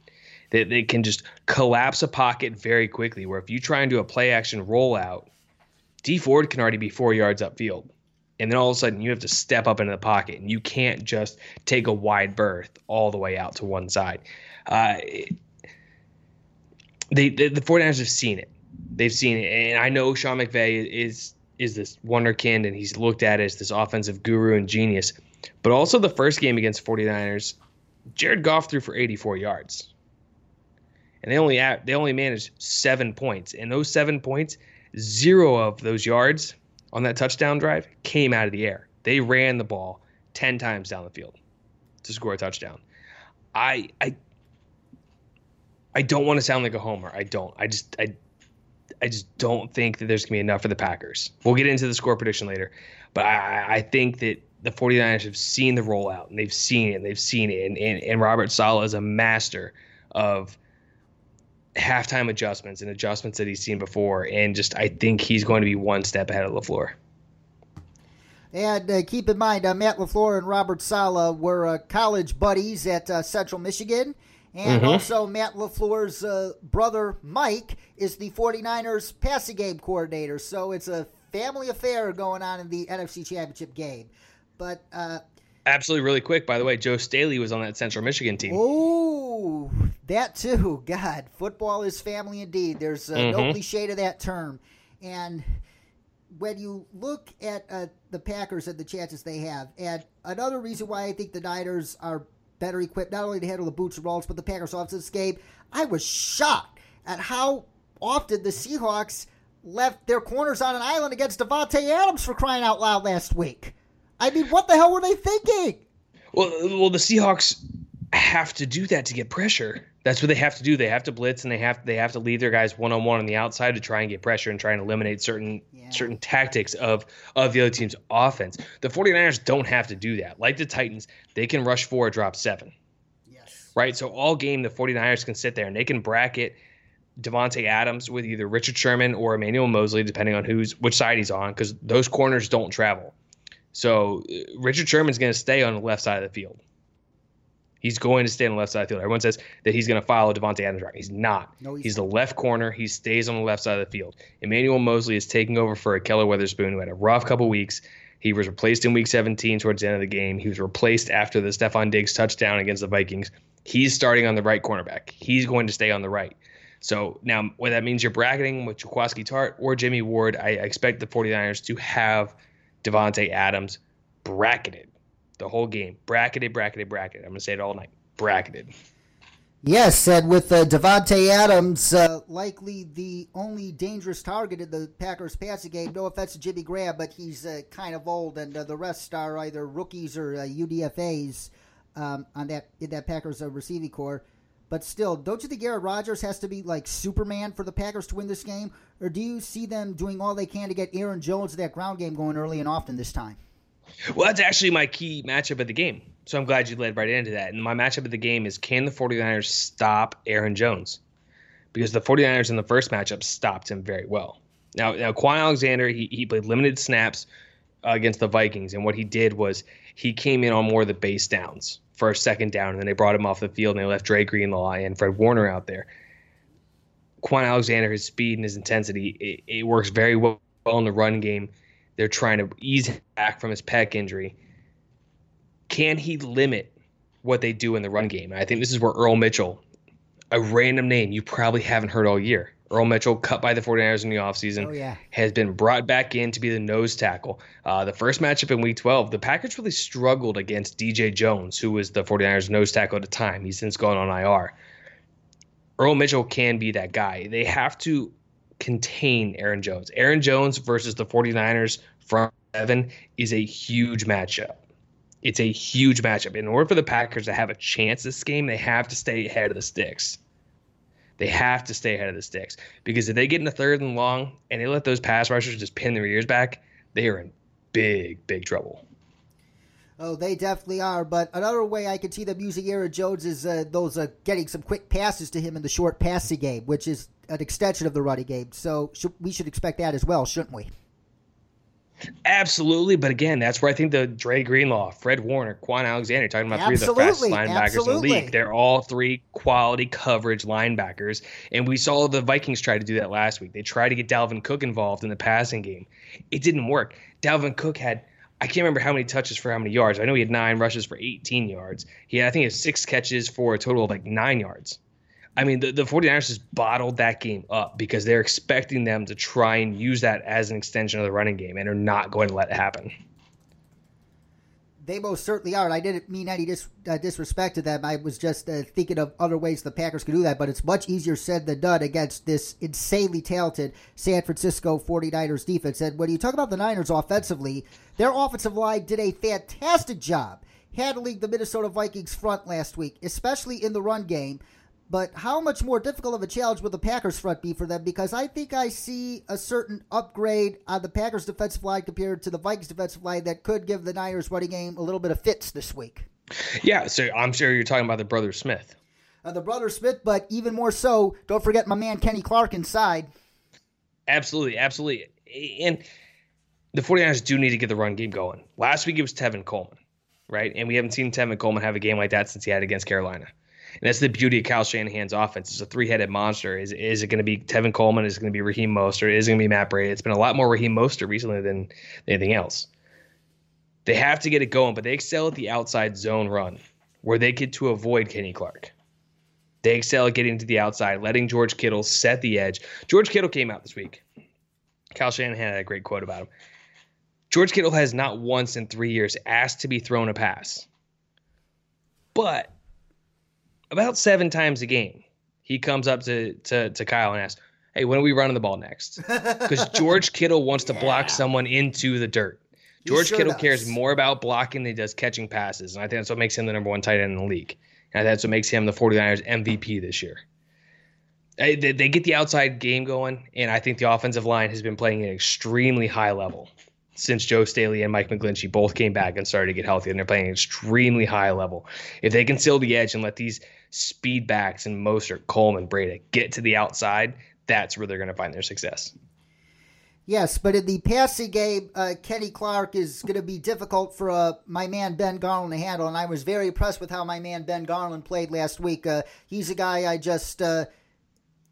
that they can just collapse a pocket very quickly. Where if you try and do a play action rollout, Dee Ford can already be four yards upfield. And then all of a sudden you have to step up into the pocket and you can't just take a wide berth all the way out to one side. Uh, they, the 49ers have seen it. They've seen it. And I know Sean McVay is is this wonderkind and he's looked at as this offensive guru and genius. But also the first game against 49ers, Jared Goff threw for 84 yards and they only they only managed seven points. And those seven points, zero of those yards on that touchdown drive came out of the air. They ran the ball ten times down the field to score a touchdown. I I I don't want to sound like a homer. I don't. I just I I just don't think that there's gonna be enough for the Packers. We'll get into the score prediction later, but I, I think that the 49ers have seen the rollout and they've seen it and they've seen it and, and, and Robert Saleh is a master of halftime adjustments and adjustments that he's seen before, and just I think he's going to be one step ahead of LaFleur. And uh, keep in mind, uh, Matt LaFleur and Robert Saleh were uh, college buddies at uh, Central Michigan. And mm-hmm. also, Matt LaFleur's uh, brother, Mike, is the 49ers passing game coordinator. So it's a family affair going on in the NFC Championship game. But uh, absolutely really quick by the way joe staley was on that central michigan team. Oh that too. God football is family indeed. There's uh, mm-hmm. no cliche to that term. And when you look at uh, the packers and the chances they have and another reason why i think the niners are better equipped not only to handle the boots and rolls but the packers offensive escape i was shocked at how often the seahawks left their corners on an island against davante adams for crying out loud last week I mean, what the hell were they thinking? Well, well, the Seahawks have to do that to get pressure. That's what they have to do. They have to blitz and they have they have to lead their guys one on one on the outside to try and get pressure and try and eliminate certain yeah. certain tactics of of the other team's offense. The 49ers don't have to do that. Like the Titans, they can rush four, drop seven. Yes. Right? So all game the 49ers can sit there and they can bracket Davante Adams with either Richard Sherman or Emmanuel Moseley, depending on who's which side he's on, because those corners don't travel. So uh, Richard Sherman's going to stay on the left side of the field. He's going to stay on the left side of the field. Everyone says that he's going to follow Davante Adams right. He's not. No, he's, he's the left corner. He stays on the left side of the field. Emmanuel Moseley is taking over for Ahkello Witherspoon, who had a rough couple weeks. He was replaced in week 17 towards the end of the game. He was replaced after the Stefon Diggs touchdown against the Vikings. He's starting on the right cornerback. He's going to stay on the right. So now, whether that means you're bracketing with Jaquiski Tartt or Jimmy Ward, I expect the 49ers to have – Davante Adams bracketed the whole game. Bracketed, bracketed, bracketed. I'm going to say it all night. Bracketed. Yes, and with uh, Davante Adams uh, likely the only dangerous target in the Packers passing game. No offense to Jimmy Graham, but he's uh, kind of old, and uh, the rest are either rookies or UDFA's uh, um, on that in that Packers uh, receiving corps. But still, don't you think Aaron Rodgers has to be like Superman for the Packers to win this game? Or do you see them doing all they can to get Aaron Jones that ground game going early and often this time? Well, that's actually my key matchup of the game. So I'm glad you led right into that. And my matchup of the game is can the 49ers stop Aaron Jones? Because the 49ers in the first matchup stopped him very well. Now, now Kwon Alexander, he, he played limited snaps uh, against the Vikings. And what he did was he came in on more of the base downs for a second down. And then they brought him off the field and they left Dre Greenlaw and Fred Warner out there. Kwon Alexander, his speed and his intensity, it, it works very well in the run game. They're trying to ease back from his pec injury. Can he limit what they do in the run game? I think this is where Earl Mitchell, a random name you probably haven't heard all year. Earl Mitchell, cut by the 49ers in the offseason, oh, yeah. has been brought back in to be the nose tackle. Uh, the first matchup in week 12, the Packers really struggled against DJ Jones, who was the 49ers nose tackle at the time. He's since gone on IR. Earl Mitchell can be that guy. They have to contain Aaron Jones. Aaron Jones versus the 49ers front seven is a huge matchup. It's a huge matchup. In order for the Packers to have a chance this game, they have to stay ahead of the sticks. They have to stay ahead of the sticks because if they get in the third and long and they let those pass rushers just pin their ears back, they are in big, big trouble. Oh, they definitely are. But another way I can see them using Aaron Jones is uh, those uh, getting some quick passes to him in the short passing game, which is an extension of the running game. So should, we should expect that as well, shouldn't we? Absolutely, but again, that's where I think the Dre Greenlaw, Fred Warner, Kwon Alexander, talking about three of the fastest linebackers Absolutely. in the league. They're all three quality coverage linebackers, and we saw the Vikings try to do that last week. They tried to get Dalvin Cook involved in the passing game. It didn't work. Dalvin Cook had I can't remember how many touches for how many yards. I know he had nine rushes for 18 yards. He had, I think, he had six catches for a total of like nine yards. I mean, the, the 49ers just bottled that game up because they're expecting them to try and use that as an extension of the running game, and are not going to let it happen. They most certainly are, and I didn't mean any dis, uh, disrespect to them. I was just uh, thinking of other ways the Packers could do that, but it's much easier said than done against this insanely talented San Francisco 49ers defense. And when you talk about the Niners offensively, their offensive line did a fantastic job handling the Minnesota Vikings front last week, especially in the run game. But how much more difficult of a challenge will the Packers front be for them? Because I think I see a certain upgrade on the Packers defensive line compared to the Vikings defensive line that could give the Niners running game a little bit of fits this week. Yeah, so I'm sure you're talking about the brother Smith. Uh, the brother Smith, but even more so, don't forget my man Kenny Clark inside. Absolutely, absolutely. And the 49ers do need to get the run game going. Last week it was Tevin Coleman, right? And we haven't seen Tevin Coleman have a game like that since he had against Carolina. And that's the beauty of Kyle Shanahan's offense. It's a three headed monster. Is is it going to be Tevin Coleman? Is it going to be Raheem Mostert? Is it going to be Matt Breida? It's been a lot more Raheem Mostert recently than anything else. They have to get it going, but they excel at the outside zone run where they get to avoid Kenny Clark. They excel at getting to the outside, letting George Kittle set the edge. George Kittle came out this week. Kyle Shanahan had a great quote about him. George Kittle has not once in three years asked to be thrown a pass. But about seven times a game, he comes up to to, to Kyle and asks, "Hey, when are we running the ball next?" Because George Kittle wants to yeah. block someone into the dirt. George sure Kittle does. cares more about blocking than he does catching passes, and I think that's what makes him the number one tight end in the league. And that's what makes him the 49ers MVP this year. They, they get the outside game going, and I think the offensive line has been playing at an extremely high level since Joe Staley and Mike McGlinchey both came back and started to get healthy, and they're playing extremely high level. If they can seal the edge and let these speed backs and Mostert, Coleman, Breida get to the outside, that's where they're going to find their success. Yes, but in the passing game, uh, Kenny Clark is going to be difficult for uh, my man Ben Garland to handle, and I was very impressed with how my man Ben Garland played last week. Uh, he's a guy I just.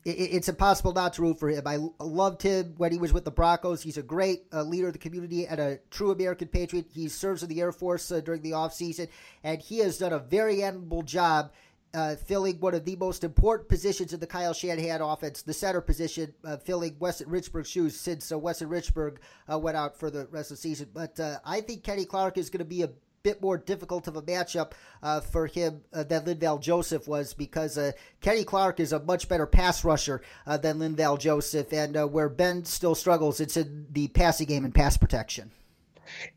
It, it's impossible not to root for him. I loved him when he was with the Broncos. He's a great uh, leader of the community and a true American patriot. He serves in the Air Force uh, during the offseason, and he has done a very admirable job uh, filling one of the most important positions in the Kyle Shanahan offense, the center position, uh, filling Weston Richburg's shoes since uh, Weston Richburg uh, went out for the rest of the season. But uh, I think Kenny Clark is going to be a bit more difficult of a matchup uh, for him uh, than Linval Joseph was because uh, Kenny Clark is a much better pass rusher uh, than Linval Joseph, and where Ben still struggles, it's in the passing game and pass protection.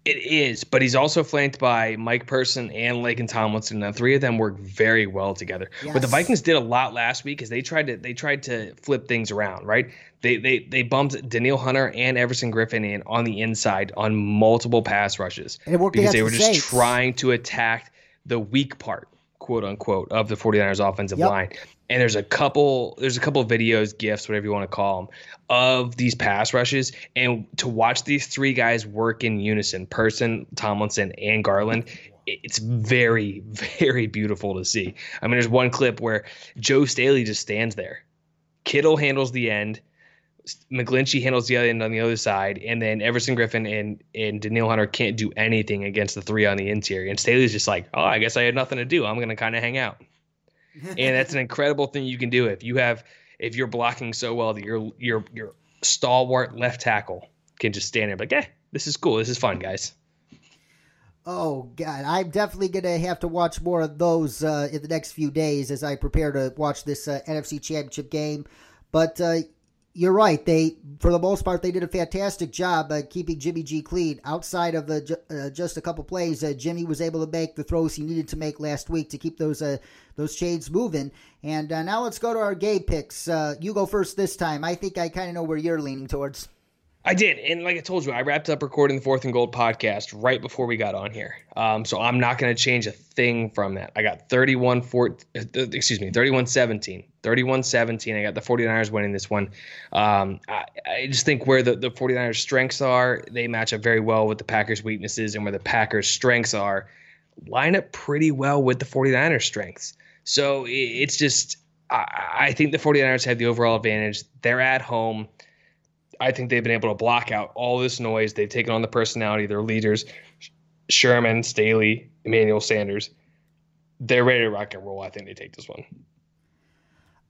It is, but he's also flanked by Mike Person and Laken Tomlinson. Now, three of them work very well together. Yes. What the Vikings did a lot last week is they tried to they tried to flip things around, right? They they they bumped Danielle Hunter and Everson Griffen in on the inside on multiple pass rushes because they were just Saints. trying to attack the weak part, quote unquote, of the 49ers offensive yep. line and there's a couple there's a couple videos gifts whatever you want to call them of these pass rushes and to watch these three guys work in unison person tomlinson and garland it's very very beautiful to see i mean there's one clip where joe staley just stands there kittle handles the end McGlinchey handles the other end on the other side, and then Everson Griffen and and Danielle Hunter can't do anything against the three on the interior. And Staley's just like, oh, I guess I had nothing to do. I'm gonna kind of hang out and that's an incredible thing you can do if you have if you're blocking so well that your your your stalwart left tackle can just stand there like, eh, this is cool, this is fun, guys. Oh God, I'm definitely gonna have to watch more of those uh, in the next few days as I prepare to watch this uh, NFC Championship game. But uh, you're right. They, for the most part, they did a fantastic job uh, keeping Jimmy G clean. Outside of uh, uh, just a couple plays, uh, Jimmy was able to make the throws he needed to make last week to keep those uh, those chains moving. And uh, now let's go to our game picks. you go first this time. I think I kind of know where you're leaning towards. I did, and like I told you, I wrapped up recording the Fourth and Goal podcast right before we got on here. Um, so I'm not going to change a thing from that. I got 31 4, excuse me, 31 17. 31 17. I got the 49ers winning this one. Um, I, I, just think where the, the 49ers' strengths are, they match up very well with the Packers' weaknesses, and where the Packers' strengths are, line up pretty well with the 49ers' strengths. So it, it's just, I, I think the 49ers have the overall advantage. They're at home. I think they've been able to block out all this noise. They've taken on the personality, their leaders, Sherman, Staley, Emmanuel Sanders. They're ready to rock and roll. I think they take this one.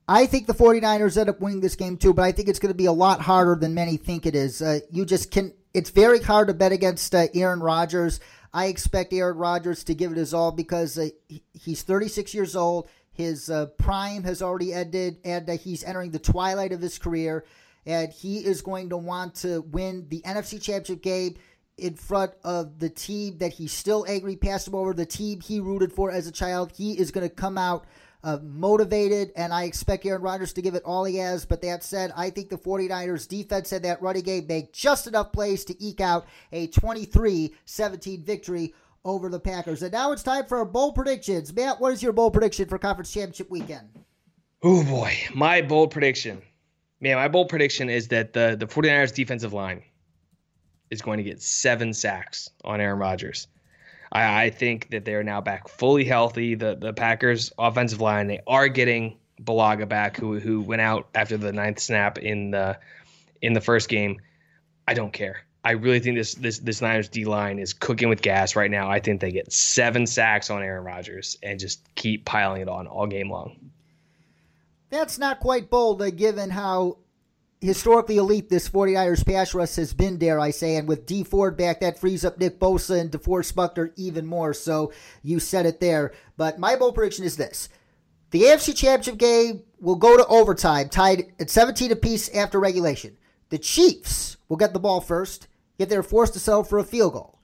I think the 49ers end up winning this game too, but I think it's going to be a lot harder than many think it is. Uh, you just can, it's very hard to bet against uh, Aaron Rodgers. I expect Aaron Rodgers to give it his all because uh, he's 36 years old. His uh, prime has already ended, and uh, he's entering the twilight of his career and he is going to want to win the NFC Championship game in front of the team that he's still angry passed him over, the team he rooted for as a child. He is going to come out uh, motivated, and I expect Aaron Rodgers to give it all he has. But that said, I think the 49ers defense and that running game make just enough plays to eke out a 23 17 victory over the Packers. And now it's time for our bold predictions. Matt, what is your bold prediction for Conference Championship weekend? Oh, boy. My bold prediction man, my bold prediction is that the the 49ers defensive line is going to get seven sacks on Aaron Rodgers. I, I think that they're now back fully healthy. The the Packers offensive line, they are getting Bulaga back, who who went out after the ninth snap in the in the first game. I don't care. I really think this this this Niners D line is cooking with gas right now. I think they get seven sacks on Aaron Rodgers and just keep piling it on all game long. That's not quite bold, uh, given how historically elite this 49ers pass rush has been, dare I say. And with Dee Ford back, that frees up Nick Bosa and DeForest Buckner even more. So you said it there. But my bold prediction is this. The AFC Championship game will go to overtime, tied at 17 apiece after regulation. The Chiefs will get the ball first, yet they're forced to settle for a field goal.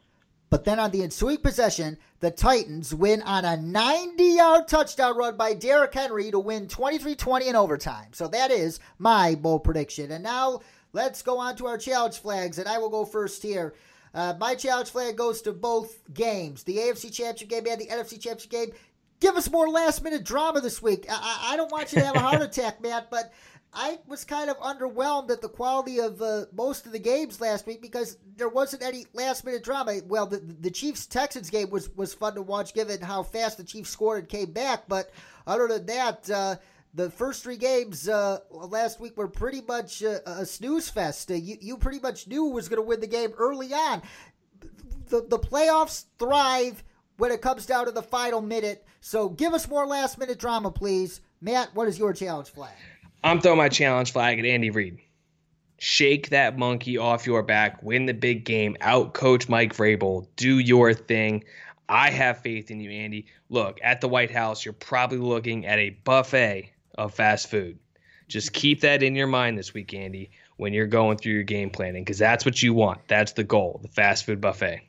But then on the ensuing possession, the Titans win on a 90 yard touchdown run by Derrick Henry to win 23 20 in overtime. So that is my bold prediction. And now let's go on to our challenge flags, and I will go first here. Uh, my challenge flag goes to both games the AFC Championship game and the NFC Championship game. Give us more last minute drama this week. I, I don't want you to have a heart attack, Matt, but I was kind of underwhelmed at the quality of uh, most of the games last week because there wasn't any last minute drama. Well, the, the Chiefs Texans game was, was fun to watch given how fast the Chiefs scored and came back. But other than that, uh, the first three games uh, last week were pretty much uh, a snooze fest. Uh, you, you pretty much knew who was going to win the game early on. The, the playoffs thrive when it comes down to the final minute. So give us more last minute drama, please. Matt, what is your challenge flag? I'm throwing my challenge flag at Andy Reid. Shake that monkey off your back, win the big game, out coach Mike Vrabel, do your thing. I have faith in you, Andy. Look, at the White House, you're probably looking at a buffet of fast food. Just keep that in your mind this week, Andy, when you're going through your game planning, because that's what you want. That's the goal, the fast food buffet.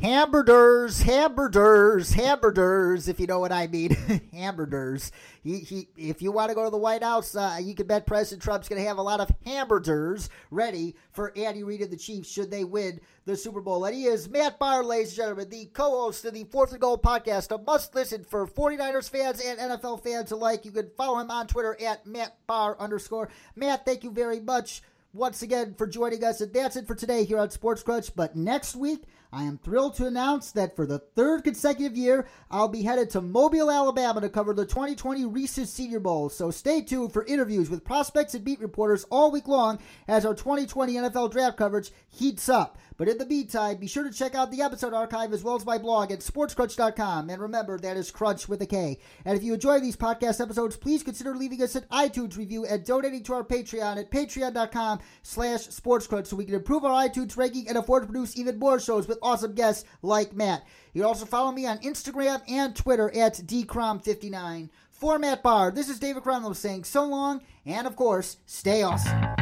Hamburgers, hamburgers, hamburgers, if you know what I mean. hamburgers. He, he, if you want to go to the White House, uh, you can bet President Trump's going to have a lot of hamburgers ready for Andy Reid and the Chiefs should they win the Super Bowl. And he is Matt Barr, ladies and gentlemen, the co host of the Fourth and Goal podcast, a must listen for 49ers fans and NFL fans alike. You can follow him on Twitter at Matt Barr underscore. Matt, thank you very much once again for joining us. And that's it for today here on Sports Crunch. But next week, I am thrilled to announce that for the third consecutive year, I'll be headed to Mobile, Alabama to cover the 2020 Reese's Senior Bowl. So stay tuned for interviews with prospects and beat reporters all week long as our 2020 NFL draft coverage heats up. But in the meantime, be sure to check out the episode archive as well as my blog at sportscrunch.com. And remember, that is crunch with a K. And if you enjoy these podcast episodes, please consider leaving us an iTunes review and donating to our Patreon at patreon.com slash sportscrunch so we can improve our iTunes ranking and afford to produce even more shows with awesome guests like Matt. You can also follow me on Instagram and Twitter at dcrom59. For Matt Barr, this is David Cronlow saying so long, and of course, stay awesome.